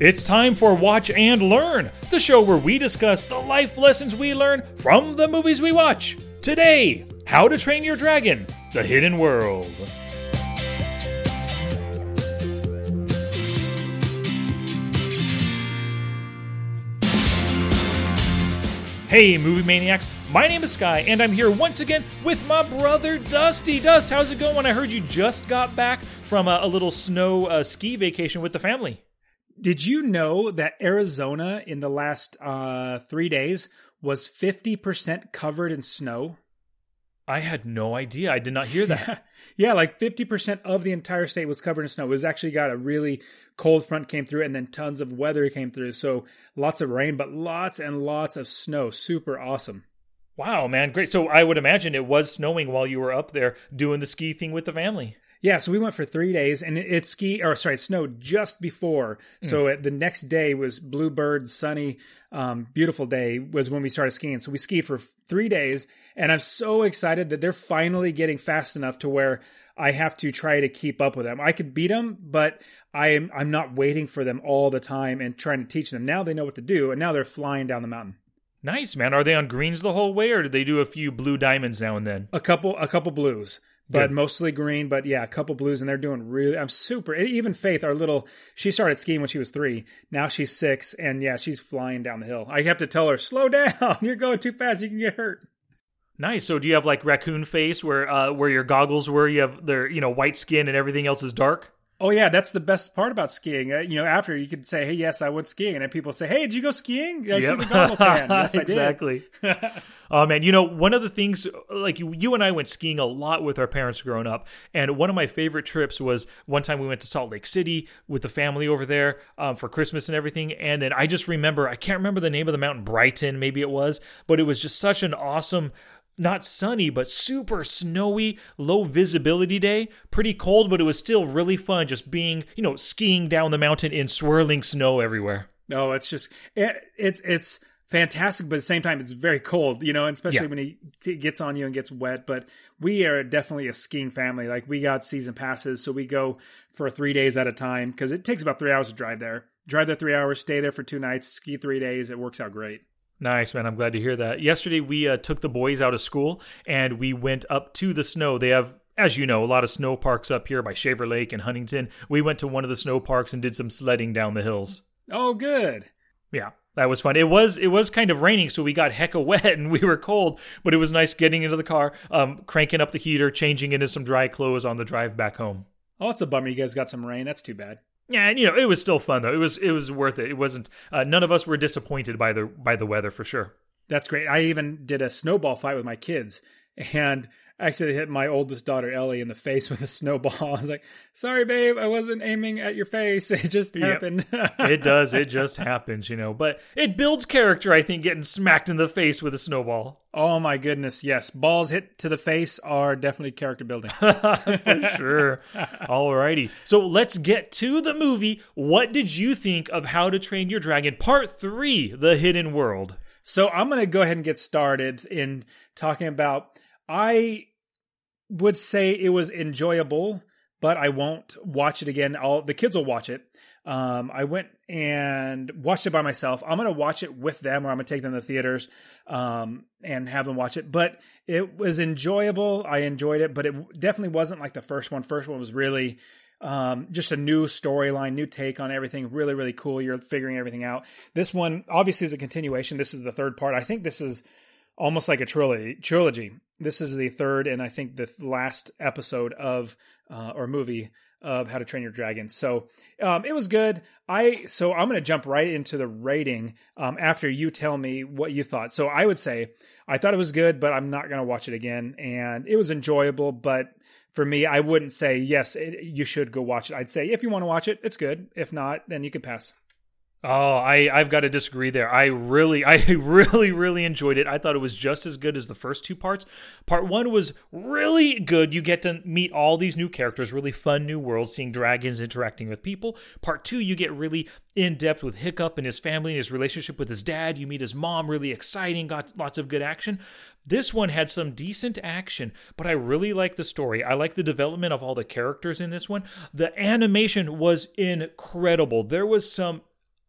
It's time for Watch and Learn, the show where we discuss the life lessons we learn from the movies we watch. Today, How to Train Your Dragon The Hidden World. Hey, movie maniacs! My name is Sky, and I'm here once again with my brother Dusty. Dust, how's it going? I heard you just got back from a, a little snow uh, ski vacation with the family. Did you know that Arizona in the last uh, three days was 50% covered in snow? I had no idea. I did not hear that. Yeah, like 50% of the entire state was covered in snow. It was actually got a really cold front came through and then tons of weather came through. So lots of rain, but lots and lots of snow. Super awesome. Wow, man, great. So I would imagine it was snowing while you were up there doing the ski thing with the family. Yeah, so we went for three days, and it, it ski or sorry, it snowed just before. So it, the next day was bluebird, sunny, um, beautiful day was when we started skiing. So we skied for three days, and I'm so excited that they're finally getting fast enough to where I have to try to keep up with them. I could beat them, but I'm I'm not waiting for them all the time and trying to teach them. Now they know what to do, and now they're flying down the mountain. Nice, man. Are they on greens the whole way, or do they do a few blue diamonds now and then? A couple a couple blues. But Good. mostly green, but yeah, a couple blues, and they're doing really. I'm super. Even Faith, our little, she started skiing when she was three. Now she's six, and yeah, she's flying down the hill. I have to tell her, slow down. You're going too fast. You can get hurt. Nice. So do you have like raccoon face where uh, where your goggles were? You have their you know white skin and everything else is dark. Oh yeah, that's the best part about skiing. Uh, you know, after you could say, "Hey, yes, I went skiing," and then people say, "Hey, did you go skiing?" I see the goggle tan. Yes, I did. exactly. oh man, you know one of the things like you, you and I went skiing a lot with our parents growing up, and one of my favorite trips was one time we went to Salt Lake City with the family over there um, for Christmas and everything. And then I just remember I can't remember the name of the mountain, Brighton maybe it was, but it was just such an awesome. Not sunny, but super snowy, low visibility day. Pretty cold, but it was still really fun just being, you know, skiing down the mountain in swirling snow everywhere. No, it's just it, it's it's fantastic, but at the same time, it's very cold. You know, and especially Yeah. when he gets on you and gets wet. But we are definitely a skiing family. Like we got season passes, so we go for three days at a time because it takes about three hours to drive there. Drive there three hours, stay there for two nights, ski three days. It works out great. Nice, man. I'm glad to hear that. Yesterday, we uh, took the boys out of school and we went up to the snow. They have, as you know, a lot of snow parks up here by Shaver Lake and Huntington. We went to one of the snow parks and did some sledding down the hills. Oh, good. Yeah, that was fun. It was it was kind of raining, so we got hecka wet and we were cold, but it was nice getting into the car, um, cranking up the heater, changing into some dry clothes on the drive back home. Oh, it's a bummer. You guys got some rain. That's too bad. Yeah, and you know it was still fun though. It was it was worth it. It wasn't. Uh, none of us were disappointed by the by the weather for sure. That's great. I even did a snowball fight with my kids and I actually hit my oldest daughter Ellie in the face with a snowball. I was like, "Sorry, babe, I wasn't aiming at your face. It just Yep. happened." it does. It just happens, you know. But it builds character, I think, getting smacked in the face with a snowball. oh my goodness, yes. Balls hit to the face are definitely character building. For sure. Alrighty. So let's get to the movie. What did you think of How to Train Your Dragon Part 3 The Hidden World? So I'm going to go ahead and get started in talking about. I would say it was enjoyable, but I won't watch it again. All the kids will watch it. Um, I went and watched it by myself. I'm to watch it with them, or I'm to take them to the theaters um, and have them watch it. But it was enjoyable. I enjoyed it, but it definitely wasn't like the first one. First one was really um, just a new storyline, new take on everything. Really, really cool. You're figuring everything out. This one obviously is a continuation. This is the third part. I think this is almost like a trilogy. Trilogy. This is the third and I think the last episode of uh, or movie of How to Train Your Dragon. So um, it was good. I so I'm going to jump right into the rating um, after you tell me what you thought. So I would say I thought it was good, but I'm not going to watch it again. And it was enjoyable, but for me, I wouldn't say yes. It, you should go watch it. I'd say if you want to watch it, it's good. If not, then you can pass. Oh, I, I've got to disagree there. I really, I really, really enjoyed it. I thought it was just as good as the first two parts. Part one was really good. You get to meet all these new characters, really fun new worlds, seeing dragons interacting with people. Part two, you get really in depth with Hiccup and his family and his relationship with his dad. You meet his mom, really exciting, got lots of good action. This one had some decent action, but I really like the story. I like the development of all the characters in this one. The animation was incredible. There was some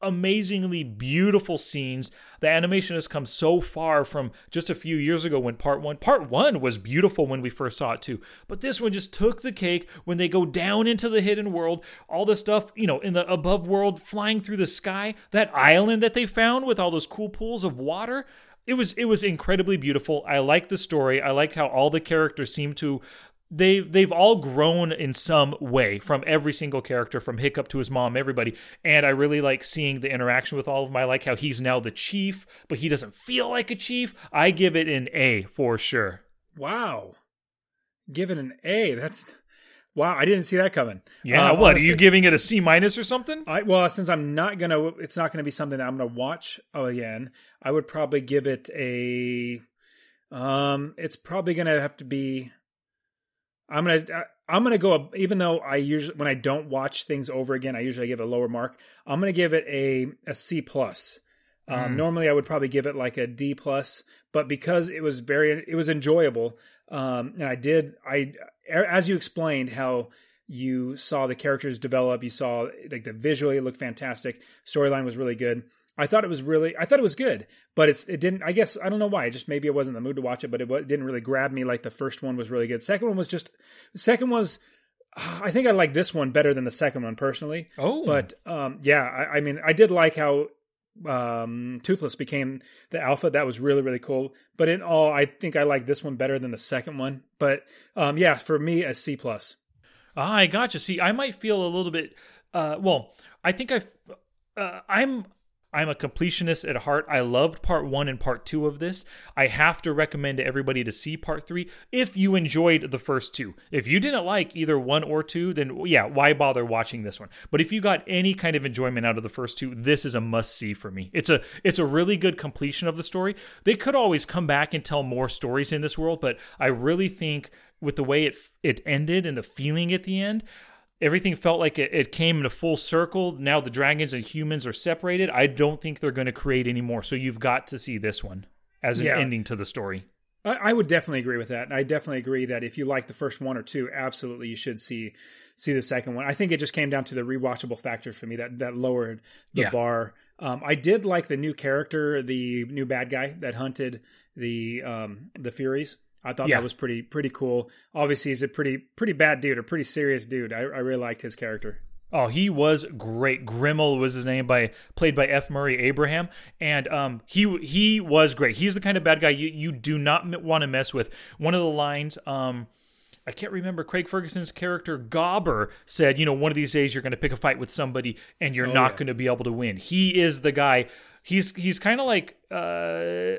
amazingly beautiful scenes. The animation has come so far from just a few years ago when part one, part one was beautiful when we first saw it too. But this one just took the cake when they go down into the hidden world, all the stuff, you know, in the above world flying through the sky, that island that they found with all those cool pools of water. It was it was incredibly beautiful. I like the story. I like how all the characters seem to they they've all grown in some way from every single character from hiccup to his mom everybody and i really like seeing the interaction with all of them i like how he's now the chief but he doesn't feel like a chief i give it an a for sure Wow. Give it an A. That's wow. I didn't see that coming. yeah Uh, what honestly- are you giving it a c minus or something I well, since I'm not gonna, it's not gonna be something that I'm gonna watch again. I would probably give it a. Um, it's probably gonna have to be. I'm gonna I'm gonna go even though I usually when I don't watch things over again, I usually give it a lower mark. I'm gonna give it a a C plus. Um, Mm. Normally, I would probably give it like a D plus, but because it was very it was enjoyable, um, and I did I as you explained how you saw the characters develop, you saw like the visually it looked fantastic, storyline was really good. I thought it was really I thought it was good, but it's it didn't. I guess I don't know why. Just maybe I wasn't in the mood to watch it, but it, wa- didn't really grab me like the first one was really good. Second one was just second was. I think I like this one better than the second one personally. oh But um, yeah, I, I mean, I did like how um, Toothless became the alpha. That was really really cool. But in all, I think I like this one better than the second one. But um, yeah, for me, a C plus. Ah, I gotcha. See, I might feel a little bit. Uh, well, I think I, uh, I'm, I'm a completionist at heart. I loved part one and part two of this. I have to recommend to everybody to see part three if you enjoyed the first two. If you didn't like either one or two, then yeah, why bother watching this one? But if you got any kind of enjoyment out of the first two, this is a must see for me. It's a, it's a really good completion of the story. They could always come back and tell more stories in this world, but I really think with the way it it ended and the feeling at the end everything felt like it, it came in a full circle now the dragons and humans are separated i don't think they're going to create any more so you've got to see this one as an Yeah. ending to the story I, I would definitely agree with that. And I definitely agree that if you like the first one or two, absolutely you should see see the second one. I think it just came down to the rewatchable factor for me that that lowered the Yeah. bar. Um, I did like the new character, the new bad guy that hunted the um, the Furies. I thought Yeah. that was pretty pretty cool. Obviously, he's a pretty pretty bad dude, a pretty serious dude. I, I really liked his character. Oh, he was great. Grimmel was his name by played by F. Murray Abraham, and um, he he was great. He's the kind of bad guy you you do not want to mess with. One of the lines, um, I can't remember Craig Ferguson's character Gobber said, you know, one of these days you're going to pick a fight with somebody and you're not yeah. going to be able to win. He is the guy. He's he's kind of like uh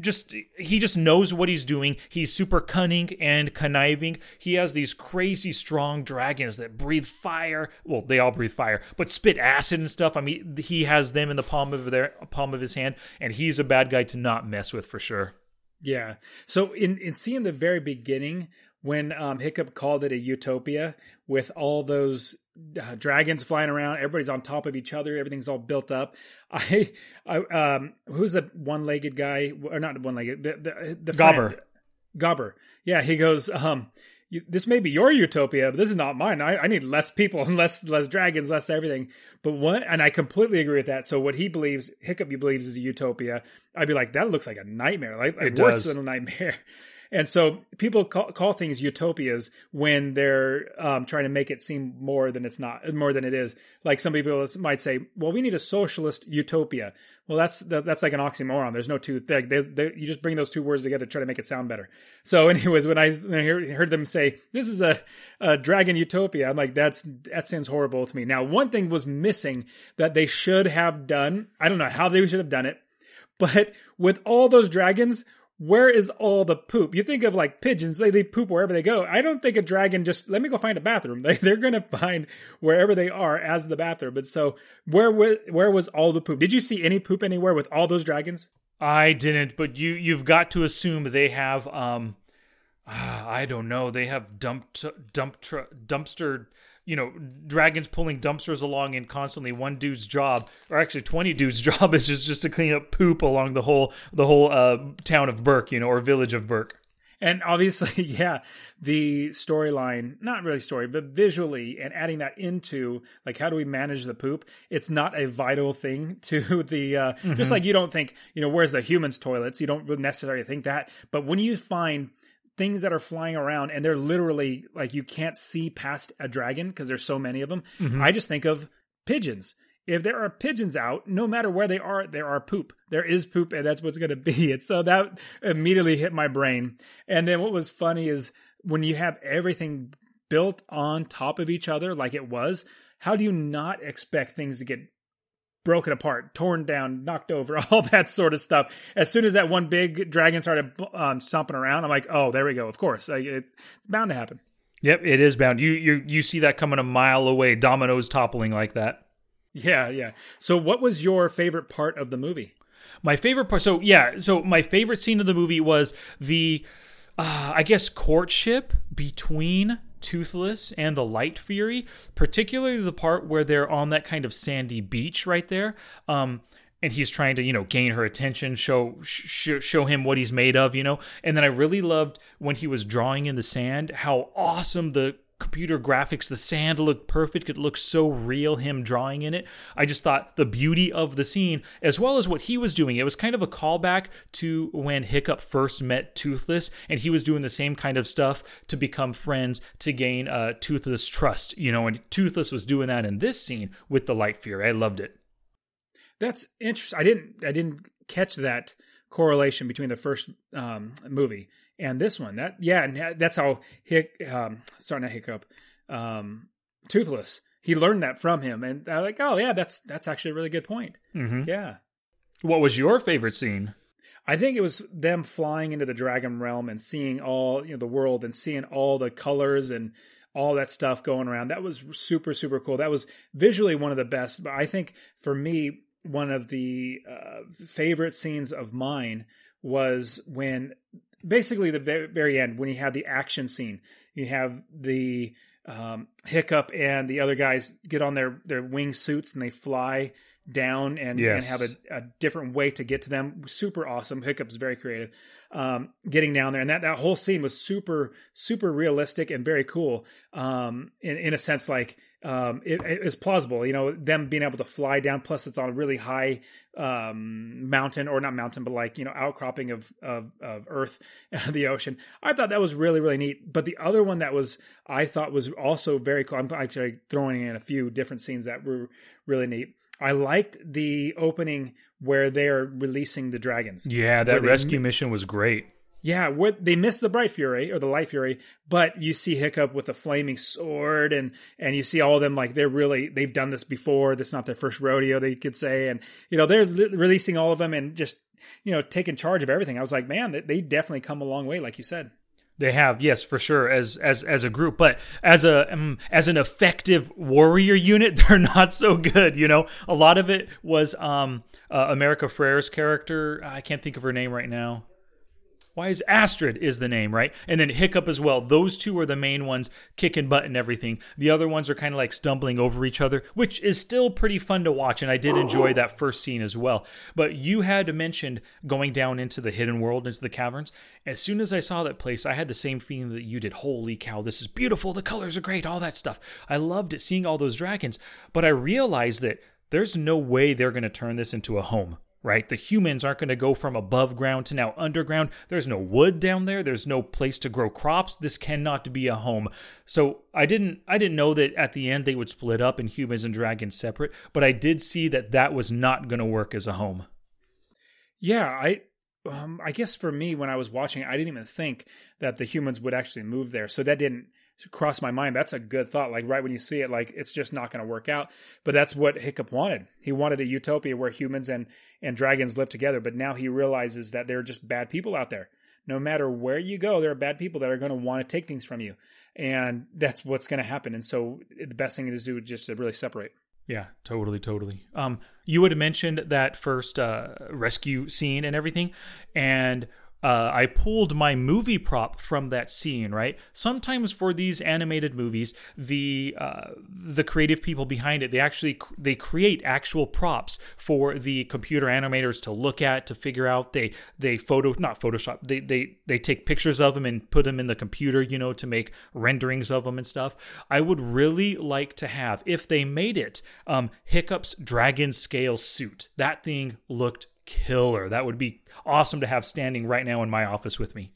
just he just knows what he's doing. He's super cunning and conniving. He has these crazy strong dragons that breathe fire. Well, they all breathe fire, but spit acid and stuff. I mean, he has them in the palm of their palm of his hand, and he's a bad guy to not mess with for sure. Yeah. So in in seeing the very beginning when um, Hiccup called it a utopia with all those uh, dragons flying around, everybody's on top of each other, everything's all built up. I, I um, who's the one-legged guy or not one-legged? The the, the Gobber. friend. Gobber. Yeah, he goes. Um, you, this may be your utopia, but this is not mine. I, I need less people and less less dragons, less everything. But what? And I completely agree with that. So what he believes, Hiccup, he believes is a utopia. I'd be like, that looks like a nightmare. Like It it worse than a nightmare. And so people call, call things utopias when they're um, trying to make it seem more than it's not, more than it is. Like some people might say, "Well, we need a socialist utopia." Well, that's that, that's like an oxymoron. There's no two. They, they, they, you just bring those two words together to try to make it sound better. So, anyways, when I, when I hear, heard them say this is a, a dragon utopia, I'm like, that's that sounds horrible to me. Now, one thing was missing that they should have done. I don't know how they should have done it, but with all those dragons, where is all the poop? You think of like pigeons, they, poop wherever they go. I don't think a dragon just, let me go find a bathroom. They, they're going to find wherever they are as the bathroom. But so where, wa- where was all the poop? Did you see any poop anywhere with all those dragons? I didn't, but you you've got to assume they have um I don't know, they have dump dump tr- dumpster you know, dragons pulling dumpsters along and constantly one dude's job, or actually twenty dudes' job, is just just to clean up poop along the whole the whole uh, town of Berk, you know, or village of Berk. And obviously, yeah, the storyline, not really story, but visually and adding that into like, how do we manage the poop? It's not a vital thing to the, uh, mm-hmm. just like you don't think, you know, where's the humans' toilets? You don't necessarily think that. But when you find things that are flying around and they're literally like, you can't see past a dragon because there's so many of them, mm-hmm. I just think of pigeons if there are pigeons out, no matter where they are, there are poop. There is poop, and that's what's going to be it. So that immediately hit my brain. And then what was funny is when you have everything built on top of each other like it was, how do you not expect things to get broken apart, torn down, knocked over, all that sort of stuff? As soon as that one big dragon started um, stomping around, I'm like, oh, there we go. Of course, it's, it's bound to happen. Yep, it is bound. You you you see that coming a mile away, dominoes toppling like that. Yeah, yeah. So, what was your favorite part of the movie? My favorite part. So, yeah. So, my favorite scene of the movie was the, uh, I guess, courtship between Toothless and the Light Fury, particularly the part where they're on that kind of sandy beach right there. Um, and he's trying to, you know, gain her attention, show sh- show him what he's made of, you know. And then I really loved when he was drawing in the sand, how awesome the computer graphics. The sand looked perfect. It looked so real, him drawing in it. I just thought the beauty of the scene, as well as what he was doing, it was kind of a callback to when Hiccup first met Toothless, and he was doing the same kind of stuff to become friends, to gain uh, Toothless trust, you know, and Toothless was doing that in this scene with the Light Fury. I loved it. That's interesting. I didn't, I didn't catch that correlation between the first um, movie and this one. That yeah, and that's how Hick, um, sorry, not Hiccup, um, Toothless. He learned that from him, and I like, oh yeah, that's that's actually a really good point. Mm-hmm. Yeah. What was your favorite scene? I think it was them flying into the dragon realm and seeing all you know the world and seeing all the colors and all that stuff going around. That was super super cool. That was visually one of the best. But I think for me, one of the uh, favorite scenes of mine was when basically the very, end when he had the action scene. You have the um, hiccup and the other guys get on their their wing suits and they fly down and, yes. and have a, a, different way to get to them super awesome hiccup's very creative um, getting down there and that, that whole scene was super super realistic and very cool um, in, in a sense like um, it, it is plausible. You know, them being able to fly down. Plus, it's on a really high um, mountain, or not mountain, but like you know, outcropping of of, of Earth, the ocean. I thought that was really really neat. But the other one that was I thought was also very cool. I'm actually throwing in a few different scenes that were really neat. I liked the opening where they're releasing the dragons. Yeah, that rescue mission was great. Yeah, what they missed the Bright Fury or the Light Fury, but you see Hiccup with a flaming sword, and and you see all of them like they're really they've done this before. This is not their first rodeo, they could say, and you know they're li- releasing all of them and just you know taking charge of everything. I was like, man, they definitely come a long way, like you said. They have, yes, for sure, as as as a group, but as a um, as an effective warrior unit, they're not so good. You know, a lot of it was um, uh, America Ferrera's character. I can't think of her name right now. Why is Astrid is the name, right? And then Hiccup as well. Those two are the main ones kicking butt and everything. The other ones are kind of like stumbling over each other, which is still pretty fun to watch. And I did enjoy that first scene as well. But you had mentioned going down into the hidden world, into the caverns. As soon as I saw that place, I had the same feeling that you did. Holy cow, this is beautiful. The colors are great, all that stuff. I loved it seeing all those dragons. But I realized that there's no way they're going to turn this into a home right? The humans aren't going to go from above ground to now underground. There's no wood down there. There's no place to grow crops. This cannot be a home. So I didn't I didn't know that at the end they would split up and humans and dragons separate, but I did see that that was not going to work as a home. Yeah, I um, I guess for me when I was watching, I didn't even think that the humans would actually move there. So that didn't crossed my mind. That's a good thought. Like right when you see it, like it's just not going to work out. But that's what Hiccup wanted. He wanted a utopia where humans and and dragons live together. But now he realizes that there are just bad people out there. No matter where you go, there are bad people that are going to want to take things from you, and that's what's going to happen. And so the best thing to do is just to really separate. Yeah, totally, totally. Um, you had mentioned that first uh, rescue scene and everything, and uh, I pulled my movie prop from that scene. Right. Sometimes for these animated movies, the uh, the creative people behind it they actually they create actual props for the computer animators to look at to figure out. They they photo not Photoshop. They they they take pictures of them and put them in the computer. You know to make renderings of them and stuff. I would really like to have if they made it. Um, Hiccup's dragon scale suit. That thing looked killer. That would be awesome to have standing right now in my office with me.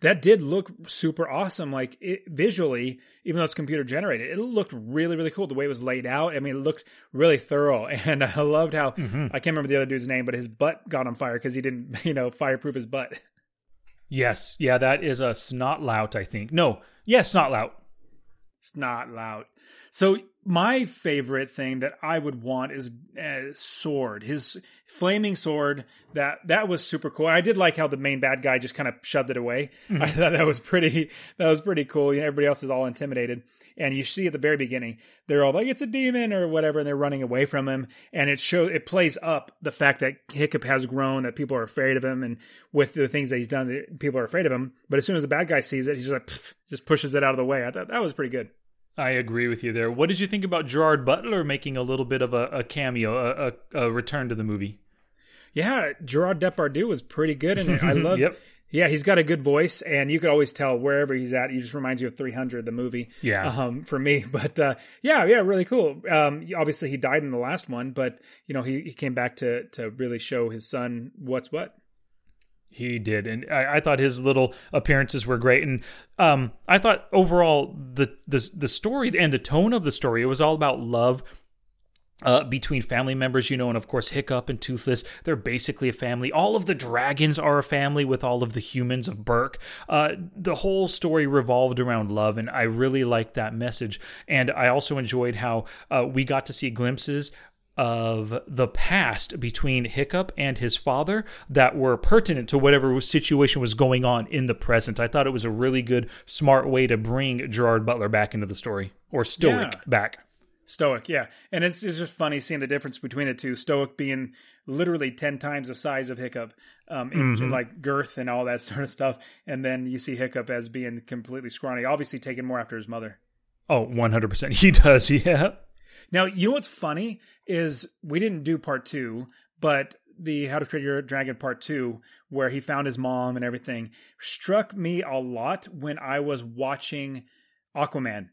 That did look super awesome. Like it, visually, even though it's computer generated, it looked really, really cool. The way it was laid out. I mean, it looked really thorough. And I loved how mm-hmm. I can't remember the other dude's name, but his butt got on fire because he didn't, you know, fireproof his butt. Yes. Yeah, that is a snotlout, I think. No, yeah, snotlout. Snotlout. So my favorite thing that I would want is a sword. His flaming sword. That that was super cool. I did like how the main bad guy just kind of shoved it away. Mm-hmm. I thought that was pretty. That was pretty cool. You know, everybody else is all intimidated, and you see at the very beginning they're all like it's a demon or whatever, and they're running away from him. And it shows it plays up the fact that Hiccup has grown, that people are afraid of him, and with the things that he's done, people are afraid of him. But as soon as the bad guy sees it, he's just like just pushes it out of the way. I thought that was pretty good. I agree with you there. What did you think about Gerard Butler making a little bit of a, a cameo, a, a, a, return to the movie? Yeah, Gerard Depardieu was pretty good in it. I love. yep. Yeah, he's got a good voice, and you could always tell wherever he's at. He just reminds you of 300, the movie. Yeah. Um, for me, but uh, yeah, yeah, really cool. Um, obviously he died in the last one, but you know he, he came back to to really show his son what's what. He did, and I, I, thought his little appearances were great. And um, I thought overall the, the the story and the tone of the story it was all about love uh, between family members, you know, and of course Hiccup and Toothless, they're basically a family. All of the dragons are a family with all of the humans of Berk. Uh, the whole story revolved around love, and I really liked that message. And I also enjoyed how uh, we got to see glimpses of the past between Hiccup and his father that were pertinent to whatever situation was going on in the present. I thought it was a really good, smart way to bring Gerard Butler back into the story, or Stoic yeah. back. Stoic, yeah. And it's, it's just funny seeing the difference between the two. Stoic being literally 10 times the size of Hiccup, um, in, mm-hmm. like girth and all that sort of stuff. And then you see Hiccup as being completely scrawny, obviously taking more after his mother. Oh, 100%. He does, yeah. Now, you know what's funny is we didn't do part two, but the How to Train Your Dragon part two, where he found his mom and everything, struck me a lot when I was watching Aquaman.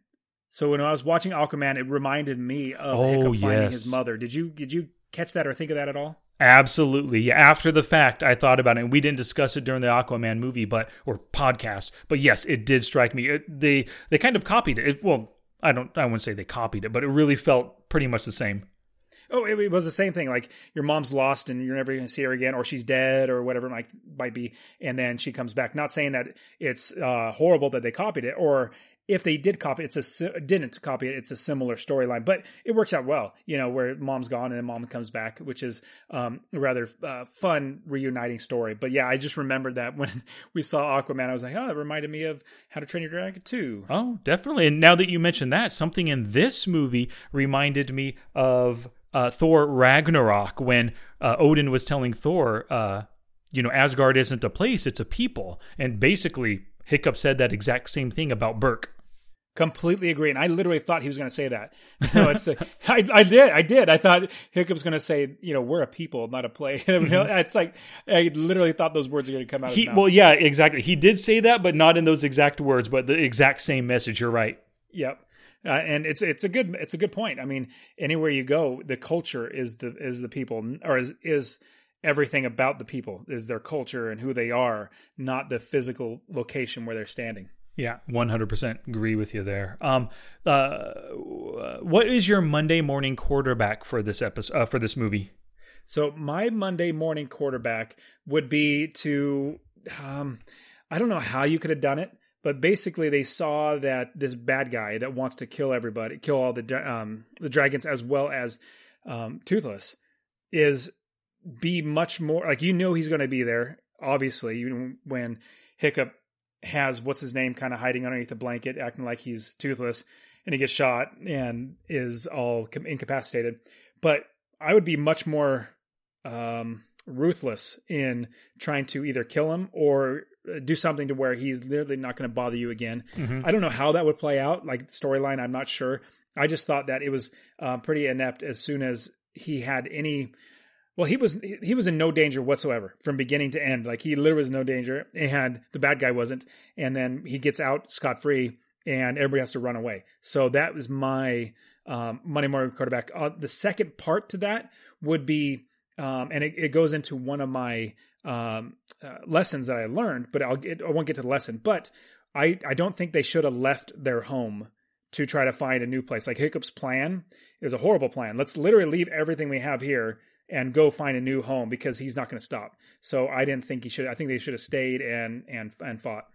So when I was watching Aquaman, it reminded me of oh, Hiccup finding his mother. Did you did you catch that or think of that at all? Absolutely. After the fact, I thought about it, and we didn't discuss it during the Aquaman movie, but or podcast. But yes, it did strike me. It, they they kind of copied it. it well, I don't I wouldn't say they copied it, but it really felt pretty much the same. Oh, it, it was the same thing. Like your mom's lost and you're never going to see her again, or she's dead, or whatever it might might be, and then she comes back. Not saying that it's uh, horrible that they copied it, or if they did copy it's a didn't copy it. It's a similar storyline, but it works out well. You know, where mom's gone and then mom comes back, which is um, a rather uh, fun reuniting story. But yeah, I just remembered that when we saw Aquaman, I was like, oh, it reminded me of How to Train Your Dragon too. Oh, definitely. And now that you mentioned that, something in this movie reminded me of uh, Thor Ragnarok when uh, Odin was telling Thor, uh, you know, Asgard isn't a place; it's a people, and basically Hiccup said that exact same thing about Berk. Completely agree, and I literally thought he was going to say that. No, it's a, I, I did, I did. I thought Hiccup's going to say, you know, we're a people, not a play. Mm-hmm. it's like I literally thought those words are going to come out. He, well, yeah, exactly. He did say that, but not in those exact words, but the exact same message. You're right. Yep. Uh, and it's it's a good it's a good point. I mean, anywhere you go, the culture is the is the people, or is is everything about the people is their culture and who they are, not the physical location where they're standing. Yeah, one hundred percent agree with you there. Um, uh, what is your Monday morning quarterback for this episode uh, for this movie? So my Monday morning quarterback would be to, um, I don't know how you could have done it, but basically they saw that this bad guy that wants to kill everybody, kill all the um, the dragons as well as um, Toothless, is be much more like you know he's going to be there. Obviously, you when Hiccup has what's his name kind of hiding underneath the blanket, acting like he's toothless, and he gets shot and is all incapacitated. But I would be much more um, ruthless in trying to either kill him or uh, do something to where he's literally not going to bother you again. I don't know how that would play out, like storyline. I'm not sure. I just thought that it was uh, pretty inept as soon as he had any. Well, he was he was in no danger whatsoever from beginning to end. Like he literally was no danger, and the bad guy wasn't. And then he gets out scot free, and everybody has to run away. So that was my um, Monday morning quarterback. Uh, the second part to that would be, um, and it, it goes into one of my um, uh, lessons that I learned, but I'll get I won't get to the lesson. But I I don't think they should have left their home to try to find a new place. Like Hiccup's plan is a horrible plan. Let's literally leave everything we have here and go find a new home because he's not going to stop. So I didn't think he should. I think they should have stayed and and and fought.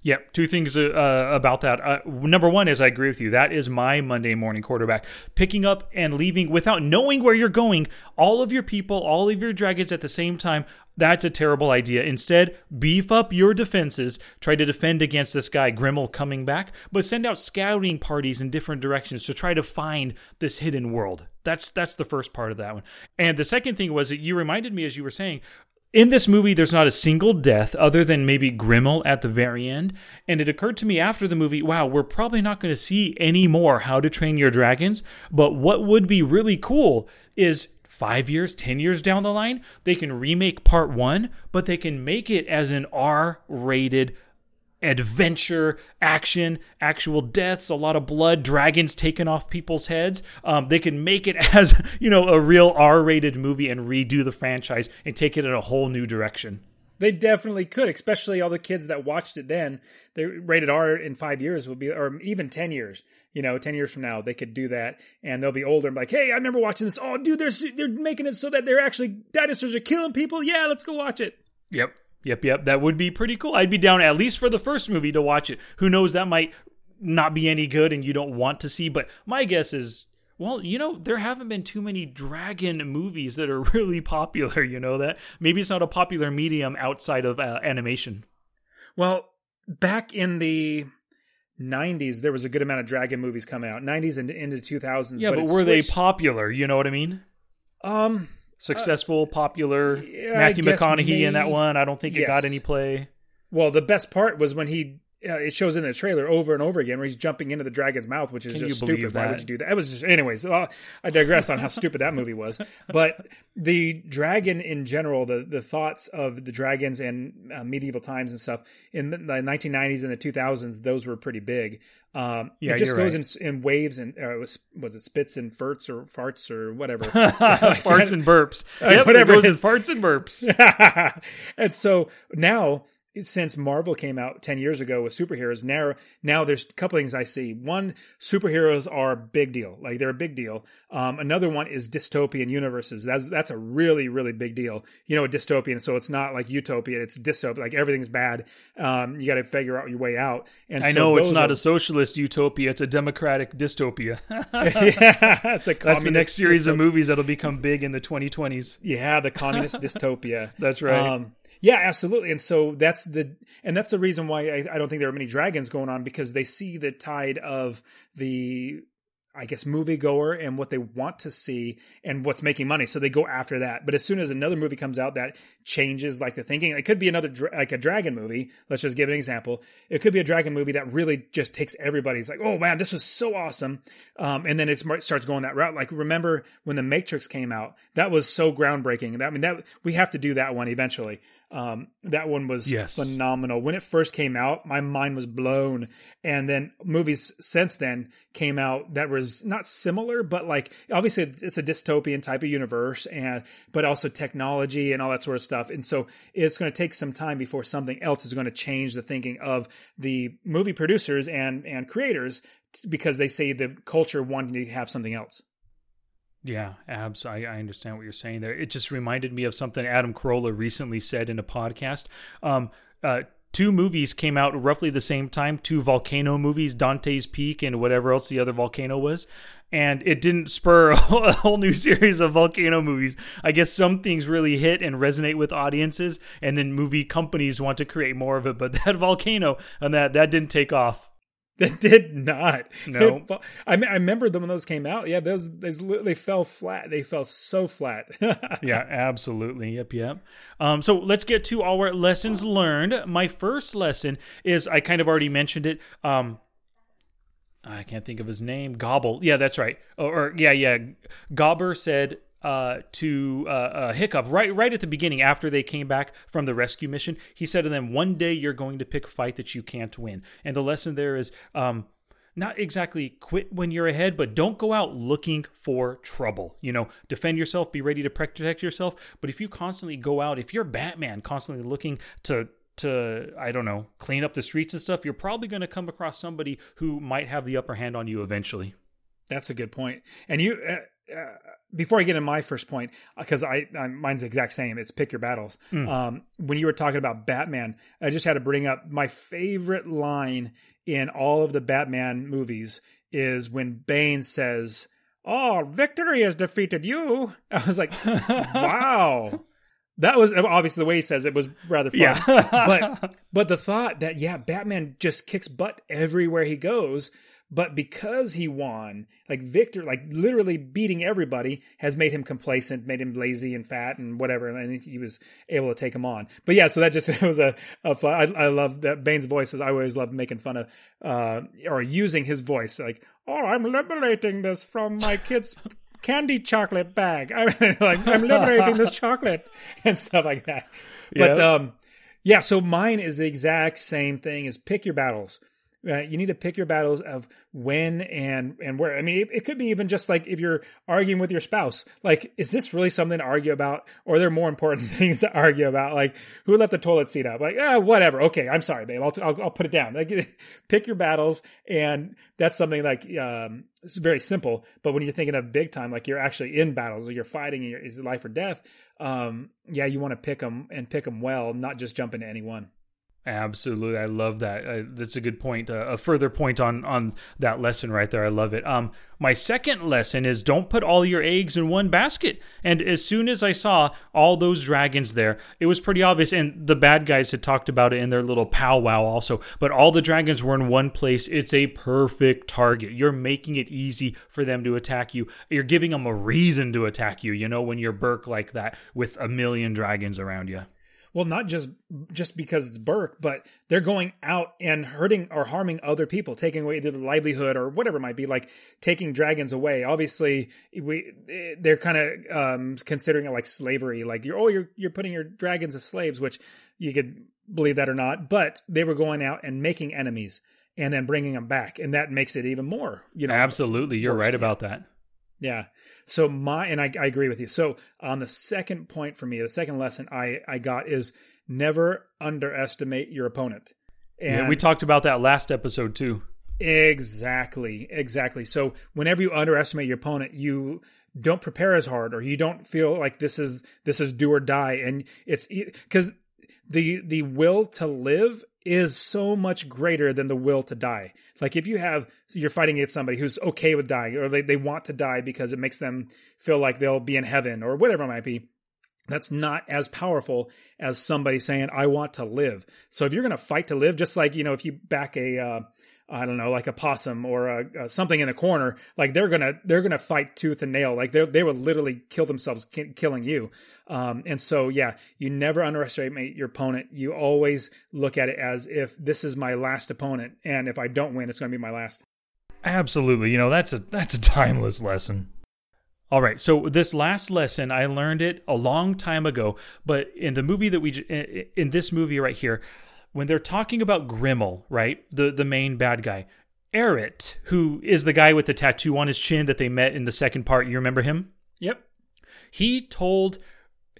Yeah, two things uh, about that. Uh, number one is I agree with you. That is my Monday morning quarterback. Picking up and leaving without knowing where you're going, all of your people, all of your dragons at the same time. That's a terrible idea. Instead, beef up your defenses. Try to defend against this guy, Grimmel, coming back, but send out scouting parties in different directions to try to find this hidden world. That's that's the first part of that one. And the second thing was that you reminded me as you were saying, in this movie, there's not a single death other than maybe Grimmel at the very end. And it occurred to me after the movie, wow, we're probably not going to see any more How to Train Your Dragons. But what would be really cool is five years, 10 years down the line, they can remake part one, but they can make it as an R rated adventure, action, actual deaths, a lot of blood, dragons taking off people's heads. Um, they can make it as you know a real R-rated movie and redo the franchise and take it in a whole new direction. They definitely could, especially all the kids that watched it then. They rated R in five years would be, or even ten years. You know, ten years from now, they could do that, and they'll be older and be like, "Hey, I remember watching this. Oh, dude, they're they're making it so that they're actually dinosaurs are killing people. Yeah, let's go watch it." Yep. Yep, yep. That would be pretty cool. I'd be down at least for the first movie to watch it. Who knows, that might not be any good and you don't want to see, but my guess is well, you know, there haven't been too many dragon movies that are really popular, you know that? Maybe it's not a popular medium outside of uh, animation. Well, back in the 90s there was a good amount of dragon movies coming out. 90s and into 2000s. Yeah, but, it were they popular? You know what I mean? um Successful, uh, popular. yeah, Matthew McConaughey in that one. I don't think it got any play. Well, the best part was when he. Uh, it shows in the trailer over and over again where he's jumping into the dragon's mouth, which is Can just stupid. Why would you do that? It was just, anyways. Uh, I digress on how stupid that movie was. But the dragon in general, the the thoughts of the dragons and uh, medieval times and stuff in the, the 1990s and the 2000s, those were pretty big. Um, Yeah, it just goes right. in, in waves and uh, it was was it spits and farts or farts or whatever. farts and burps. Yep, whatever it goes it in farts and burps. and so now since Marvel came out 10 years ago with superheroes, now now there's a couple things I see. One, superheroes are a big deal. Like they're a big deal. Um, another one is dystopian universes. That's that's a really really big deal. You know, a dystopian. So it's not like utopia. It's dystopia. Like everything's bad. Um, you got to figure out your way out. And I so know it's not are- a socialist utopia; it's a democratic dystopia. yeah, it's a That's the next series of movies that'll become big in the 2020s. Yeah, the communist dystopia. That's right. Um, yeah, absolutely. And so that's the and that's the reason why I, I don't think there are many dragons going on because they see the tide of the I guess moviegoer and what they want to see and what's making money. So they go after that. But as soon as another movie comes out that changes like the thinking, it could be another like a dragon movie. Let's just give an example. It could be a dragon movie that really just takes everybody's like, oh man, this was so awesome. Um, and then it starts going that route. Like remember when the Matrix came out? That was so groundbreaking. That, I mean, that we have to do that one eventually. Um, that one was Yes. phenomenal. When it first came out, my mind was blown. And then movies since then came out that not similar, but like obviously it's, it's a dystopian type of universe and but also technology and all that sort of stuff. And so it's going to take some time before something else is going to change the thinking of the movie producers and and creators because they say the culture wanting to have something else. Yeah, abs. I, I understand what you're saying there. It just reminded me of something Adam Carolla recently said in a podcast. Um, uh, two movies came out roughly the same time. Two volcano movies, Dante's Peak and whatever else the other volcano was, and it didn't spur a whole, new series of volcano movies. I guess some things really hit and resonate with audiences, and then movie companies want to create more of it. But that volcano and that that didn't take off. That did not. No. I mean, I remember them when those came out. Yeah, those, those they fell flat. They fell so flat. yeah, absolutely. Yep, yep. Um, so let's get to our lessons learned. My first lesson is I kind of already mentioned it. Um, I can't think of his name. Gobble. Yeah, that's right. Or, or yeah, yeah. Gobber said uh, to uh, uh, Hiccup right right at the beginning after they came back from the rescue mission. He said to them, "One day you're going to pick a fight that you can't win." And the lesson there is. Um, not exactly quit when you're ahead, but don't go out looking for trouble. You know, defend yourself, be ready to protect yourself. But if you constantly go out, if you're Batman, constantly looking to to I don't know, clean up the streets and stuff, you're probably going to come across somebody who might have the upper hand on you eventually. That's a good point. And you, uh, before I get in my first point, because I, I mine's the exact same. It's pick your battles. Um, when you were talking about Batman, I just had to bring up my favorite line in all of the Batman movies is when Bane says, "Oh, victory has defeated you." I was like, "Wow." That was obviously the way he says it was rather fun. Yeah. but but the thought that yeah, Batman just kicks butt everywhere he goes, but because he won, like Victor, like literally beating everybody, has made him complacent, made him lazy and fat and whatever, and he was able to take him on. But yeah, so that just was a, a fun. I, I love that Bane's voice. Is I always love making fun of uh or using his voice, like oh, I'm liberating this from my kid's candy chocolate bag. I'm like I'm liberating this chocolate and stuff like that. But um, yeah. So mine is the exact same thing as pick your battles. Uh, you need to pick your battles of when and and where. I mean, it, it could be even just like if you're arguing with your spouse. Like, is this really something to argue about, or are there more important things to argue about? Like, who left the toilet seat up? Like, ah, whatever. Okay, I'm sorry, babe. I'll I'll, I'll put it down. Like, pick your battles, and that's something like um, it's very simple. But when you're thinking of big time, like you're actually in battles, or you're fighting, and you're, it's life or death. Um, yeah, you want to pick them and pick them well, not just jump into any one. Absolutely, I love that. That's a good point. Uh, a further point on on that lesson right there. I love it. Um, my second lesson is don't put all your eggs in one basket. And as soon as I saw all those dragons there, it was pretty obvious. And the bad guys had talked about it in their little powwow also. But all the dragons were in one place. It's a perfect target. You're making it easy for them to attack you. You're giving them a reason to attack you. You know when you're Berk like that with a million dragons around you. Well, not just just because it's Berk, but they're going out and hurting or harming other people, taking away their livelihood or whatever it might be, like taking dragons away. Obviously, we they're kind of um, considering it like slavery, like you're oh you're you're putting your dragons as slaves, which you could believe that or not, but they were going out and making enemies and then bringing them back, and that makes it even more. You know, Absolutely, you're worse, right about that. Yeah. So my and I, I agree with you. So on the second point for me, the second lesson I I got is never underestimate your opponent. And yeah, we talked about that last episode too. exactly, exactly. So whenever you underestimate your opponent, you don't prepare as hard, or you don't feel like this is this is do or die, and it's because the the will to live is so much greater than the will to die. Like if you have you're fighting against somebody who's okay with dying or they, they want to die because it makes them feel like they'll be in heaven or whatever it might be. That's not as powerful as somebody saying, I want to live. So if you're going to fight to live, just like, you know, if you back a, uh, I don't know, like a possum or a, uh, something in a corner, like they're gonna they're gonna fight tooth and nail, like they they will literally kill themselves ki- killing you. Um, and so yeah, you never underestimate your opponent. You always look at it as if this is my last opponent, and if I don't win, it's gonna be my last. Absolutely. You know, that's a that's a timeless lesson. All right. So this last lesson, I learned it a long time ago, but in the movie that we in this movie right here, when they're talking about Grimmel, right? The the main bad guy, Eret, who is the guy with the tattoo on his chin that they met in the second part, you remember him? Yep. He told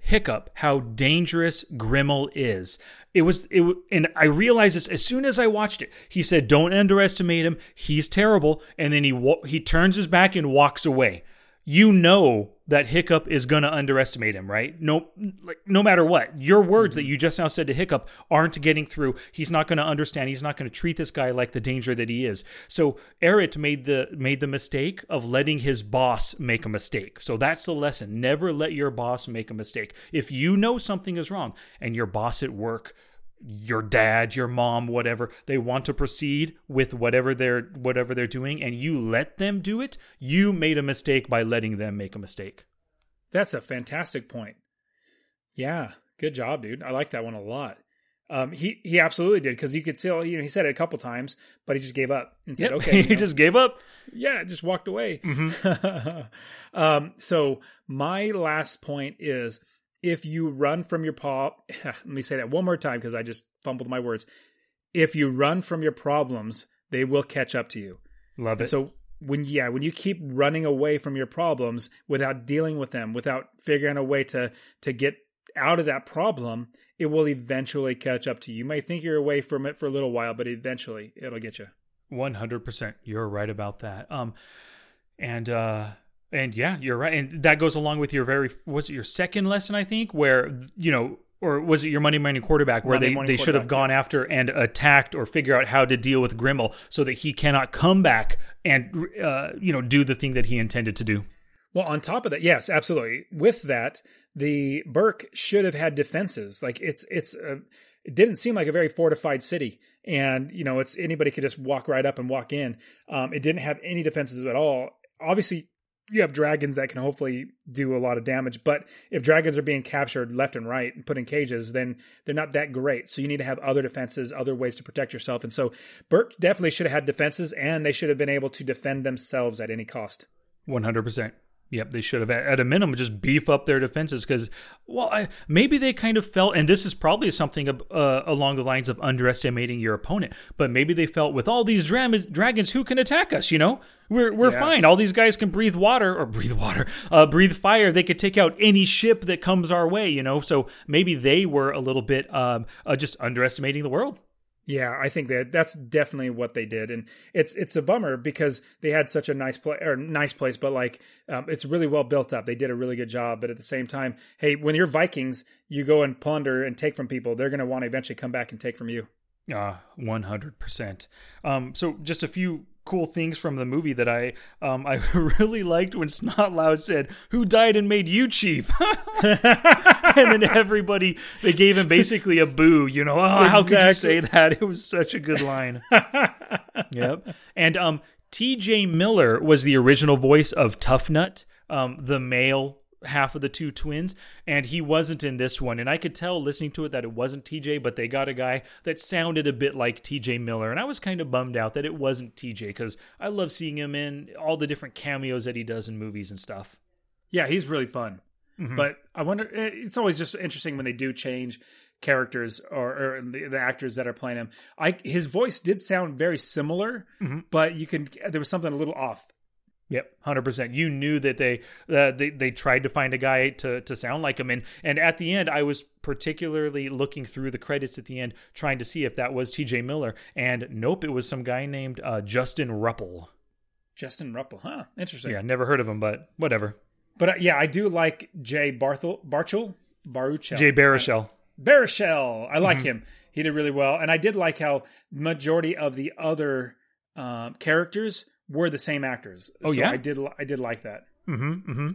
Hiccup how dangerous Grimmel is. It was it and I realized this as soon as I watched it. He said, "Don't underestimate him. He's terrible." And then he he turns his back and walks away. You know that Hiccup is going to underestimate him, right? No like no matter what. Your words that you just now said to Hiccup aren't getting through. He's not going to understand. He's not going to treat this guy like the danger that he is. So Eret made the made the mistake of letting his boss make a mistake. So that's the lesson. Never let your boss make a mistake. If you know something is wrong and your boss at work your dad, your mom, whatever, they want to proceed with whatever they're whatever they're doing and you let them do it, you made a mistake by letting them make a mistake. That's a fantastic point. Yeah, good job, dude. I like that one a lot. Um, he he absolutely did because you could still you know he said it a couple times, but he just gave up and said, Yep. "Okay." he know, just gave up. yeah, just walked away. Mhm. um, so my last point is if you run from your paw, let me say that one more time because I just fumbled my words. If you run from your problems, they will catch up to you. Love And it. so when yeah, when you keep running away from your problems without dealing with them, without figuring a way to to get out of that problem, it will eventually catch up to you. You may think you're away from it for a little while, but eventually it'll get you. One hundred percent. You're right about that. Um, and uh, and yeah, you're right. And that goes along with your very was it your second lesson? I think where you know. Or was it your Monday morning quarterback where Monday they, morning they should have gone after and attacked or figure out how to deal with Grimmel so that he cannot come back and uh, you know do the thing that he intended to do. Well, on top of that, yes, absolutely. With that, the Berk should have had defenses. Like it's it's a, it didn't seem like a very fortified city, and you know, it's anybody could just walk right up and walk in. Um, it didn't have any defenses at all. Obviously, you have dragons that can hopefully do a lot of damage, but if dragons are being captured left and right and put in cages, then they're not that great. So you need to have other defenses, other ways to protect yourself. And so Berk definitely should have had defenses, and they should have been able to defend themselves at any cost. One hundred percent. Yep, they should have at a minimum just beef up their defenses because, well, I, maybe they kind of felt, and this is probably something uh, along the lines of underestimating your opponent, but maybe they felt with all these dra- dragons, who can attack us? You know, we're we're Yes. fine. All these guys can breathe water or breathe water, uh, breathe fire. They could take out any ship that comes our way. You know, so maybe they were a little bit um, uh, just underestimating the world. Yeah, I think that that's definitely what they did, and it's it's a bummer because they had such a nice place or nice place, but like um, it's really well built up. They did a really good job, but at the same time, hey, when you're Vikings, you go and plunder and take from people, they're going to want to eventually come back and take from you. Uh, 100%. Um, so just a few cool things from the movie that I um, I really liked when Snotlout said, "Who died and made you chief?" and then everybody they gave him basically a boo. You know, oh, how could you say that? It was such a good line. yep. And um, T.J. Miller was the original voice of Tuffnut, um, the male half of the two twins, and he wasn't in this one. And I could tell listening to it that it wasn't TJ, but they got a guy that sounded a bit like TJ Miller. And I was kind of bummed out that it wasn't TJ because I love seeing him in all the different cameos that he does in movies and stuff. Yeah, he's really fun. Mhm. But I wonder, it's always just interesting when they do change characters or, or the, the actors that are playing him. I his voice did sound very similar, Mhm. but you can there was something a little off. Yep, hundred percent. You knew that they uh, they they tried to find a guy to to sound like him, and and at the end, I was particularly looking through the credits at the end, trying to see if that was T.J. Miller, and nope, it was some guy named uh, Justin Rupple. Justin Rupple, huh? Interesting. Yeah, never heard of him, but whatever. But uh, yeah, I do like Jay Barthel Barchel Baruchel. Jay Baruchel. Baruchel. I like Mhm. him. He did really well, and I did like how majority of the other um, characters were the same actors. Oh, So yeah? I did. I did like that. Mm-hmm. Mm-hmm.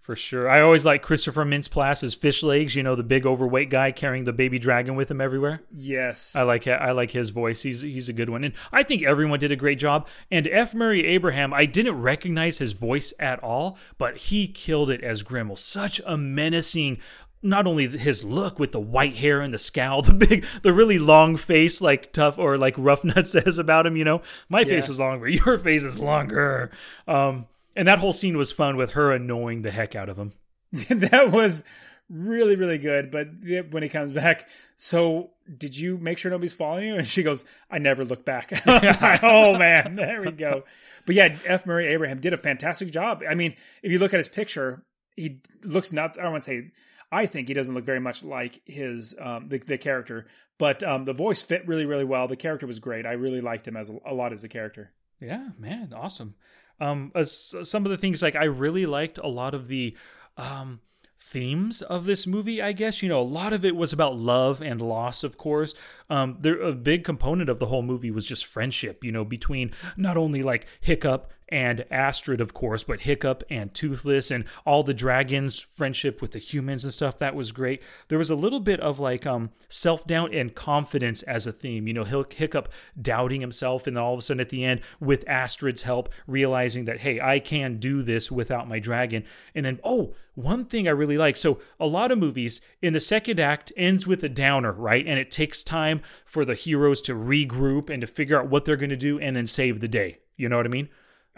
For sure. I always like Christopher Mintz-Plasse as Fishlegs. You know, the big overweight guy carrying the baby dragon with him everywhere. Yes. I like I like his voice. He's he's a good one, and I think everyone did a great job. And F. Murray Abraham, I didn't recognize his voice at all, but he killed it as Grimmel. Such a menacing. Not only his look with the white hair and the scowl, the big, the really long face, like tough or like Rough Nut says about him. You know, my face is longer, your face is longer. Um, and that whole scene was fun with her annoying the heck out of him. that was really really good. But when he comes back, so did you make sure nobody's following you? And she goes, "I never look back." Like, oh man, there we go. But yeah, F. Murray Abraham did a fantastic job. I mean, if you look at his picture, he looks not. I don't want to say. I think he doesn't look very much like his um, the, the character, but um, the voice fit really really well. The character was great. I really liked him as a, a lot as a character. Yeah, man, awesome. Um, as, some of the things like I really liked a lot of the um themes of this movie. I guess you know a lot of it was about love and loss. Of course, um, there a big component of the whole movie was just friendship. You know, between not only like Hiccup and Astrid, of course, but Hiccup and Toothless and all the dragons' friendship with the humans and stuff. That was great. There was a little bit of like um, self doubt and confidence as a theme. You know, Hiccup doubting himself, and then all of a sudden at the end, with Astrid's help, realizing that, hey, I can do this without my dragon. And then, oh, one thing I really like. So, a lot of movies in the second act ends with a downer, right? And it takes time for the heroes to regroup and to figure out what they're going to do and then save the day. You know what I mean?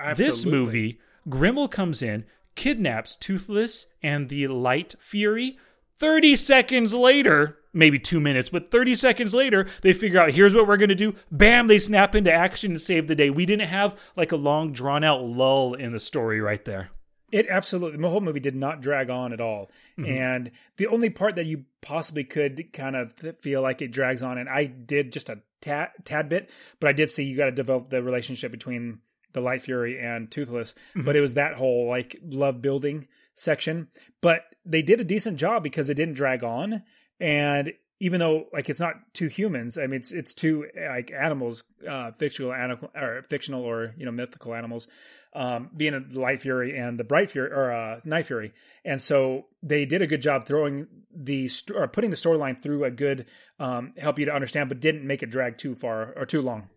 Absolutely. This movie, Grimmel comes in, kidnaps Toothless and the Light Fury. 30 seconds later, maybe two minutes, but 30 seconds later, they figure out here's what we're going to do. Bam, they snap into action to save the day. We didn't have like a long, drawn out lull in the story right there. It absolutely, the whole movie did not drag on at all. Mm-hmm. And the only part that you possibly could kind of feel like it drags on, and I did just a tad, tad bit, but I did see you got to develop the relationship between the Light Fury and Toothless, mm-hmm. but it was that whole like love building section. But they did a decent job because it didn't drag on, and even though like it's not two humans, I mean it's it's two like animals, uh, fictional animal or fictional or you know mythical animals, um, being a Light Fury and the Bright Fury or uh, Night Fury, and so they did a good job throwing the st- or putting the storyline through a good um, help you to understand, but didn't make it drag too far or too long.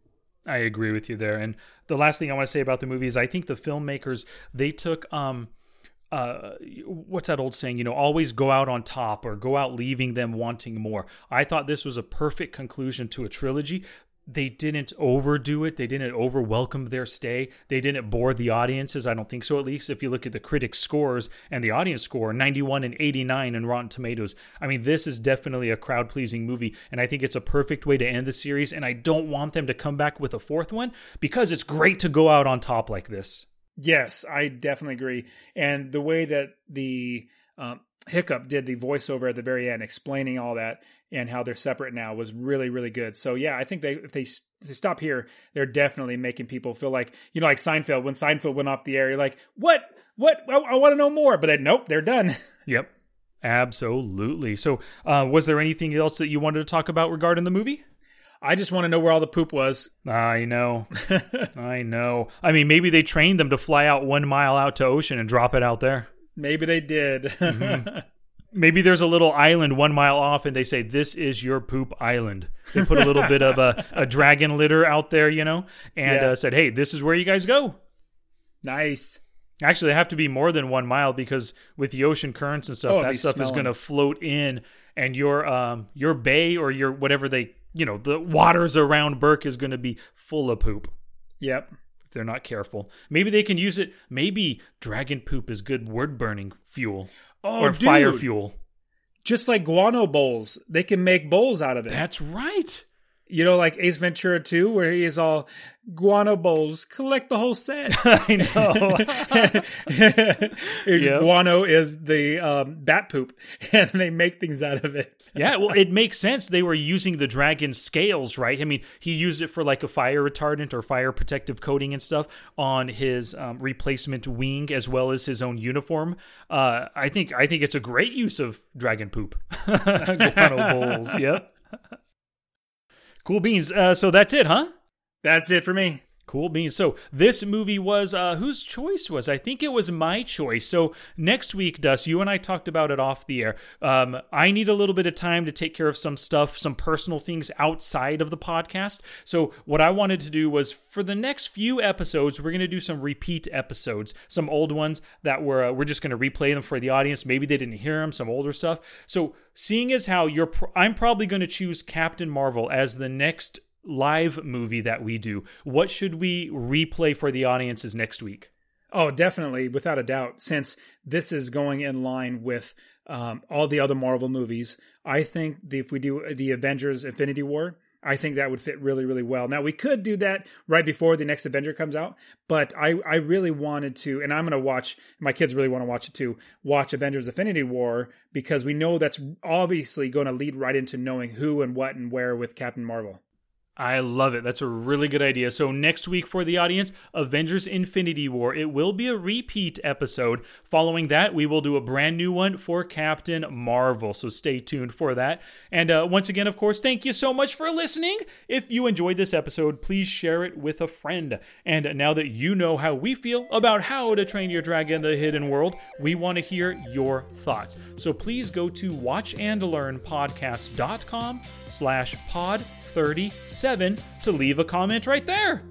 I agree with you there. And the last thing I want to say about the movie is I think the filmmakers they took um uh, what's that old saying? You know, always go out on top or go out leaving them wanting more. I thought this was a perfect conclusion to a trilogy they didn't overdo it. They didn't over welcome their stay. They didn't bore the audiences. I don't think so, at least if you look at the critics' scores and the audience score 91 and 89 in Rotten Tomatoes. I mean, this is definitely a crowd pleasing movie, and I think it's a perfect way to end the series. And I don't want them to come back with a fourth one because it's great to go out on top like this. Yes, I definitely agree. And the way that the um, Hiccup did the voiceover at the very end, explaining all that and how they're separate now was really really good. So yeah, I think they if they, they stop here, they're definitely making people feel like you know like Seinfeld when Seinfeld went off the air, you're like what what I, I want to know more, but then nope, they're done. Yep, absolutely. So uh, was there anything else that you wanted to talk about regarding the movie? I just want to know where all the poop was. I know. I know. I mean, maybe they trained them to fly out one mile out to ocean and drop it out there. Maybe they did. mm-hmm. Maybe there's a little island one mile off, and they say this is your poop island. They put a little bit of a, a, dragon litter out there, you know, and yeah. uh, said, "Hey, this is where you guys go." Nice. Actually, they have to be more than one mile because with the ocean currents and stuff, oh, that stuff smelling. is going to float in, and your um your bay or your whatever they you know the waters around Berk is going to be full of poop. Yep If they're not careful. Maybe they can use it. Maybe dragon poop is good word burning fuel oh, or dude. fire fuel. Just like guano bowls, they can make bowls out of it. That's right. You know, like Ace Ventura 2, where he is all guano bowls, collect the whole set. I know. yep. Guano is the um, bat poop, and they make things out of it. yeah, well, it makes sense. They were using the dragon scales, right? I mean, he used it for like a fire retardant or fire protective coating and stuff on his um, replacement wing as well as his own uniform. Uh, I think I think it's a great use of dragon poop. guano bowls. Yep. Cool beans. Uh, so that's it, huh? That's it for me. Cool beans. So this movie was uh, whose choice was? I think it was my choice. So next week, Dust, you and I talked about it off the air. Um, I need a little bit of time to take care of some stuff, some personal things outside of the podcast. So what I wanted to do was for the next few episodes, we're going to do some repeat episodes, some old ones that were uh, we're just going to replay them for the audience. Maybe they didn't hear them, some older stuff. So seeing as how you're, I'm probably going to choose Captain Marvel as the next live movie that we do, what should we replay for the audiences next week? Oh, definitely, without a doubt. Since this is going in line with um, all the other Marvel movies, I think the, if we do the Avengers Infinity War, I think that would fit really, really well. Now we could do that right before the next Avenger comes out, but I, I really wanted to, and I'm going to watch. My kids really want to watch it too. Watch Avengers: Infinity War because we know that's obviously going to lead right into knowing who and what and where with Captain Marvel. I love it. That's a really good idea. So, next week for the audience, Avengers Infinity War. It will be a repeat episode. Following that, we will do a brand new one for Captain Marvel. So, stay tuned for that. And uh, once again, of course, thank you so much for listening. If you enjoyed this episode, please share it with a friend. And now that you know how we feel about how to train your dragon in the hidden world, we want to hear your thoughts. So, please go to watchandlearnpodcast.com slash pod 37 to leave a comment right there.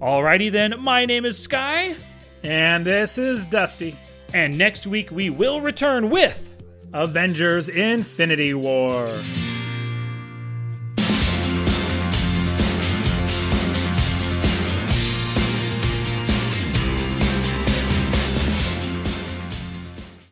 Alrighty then, my name is Sky. And this is Dusty. And next week we will return with Avengers Infinity War.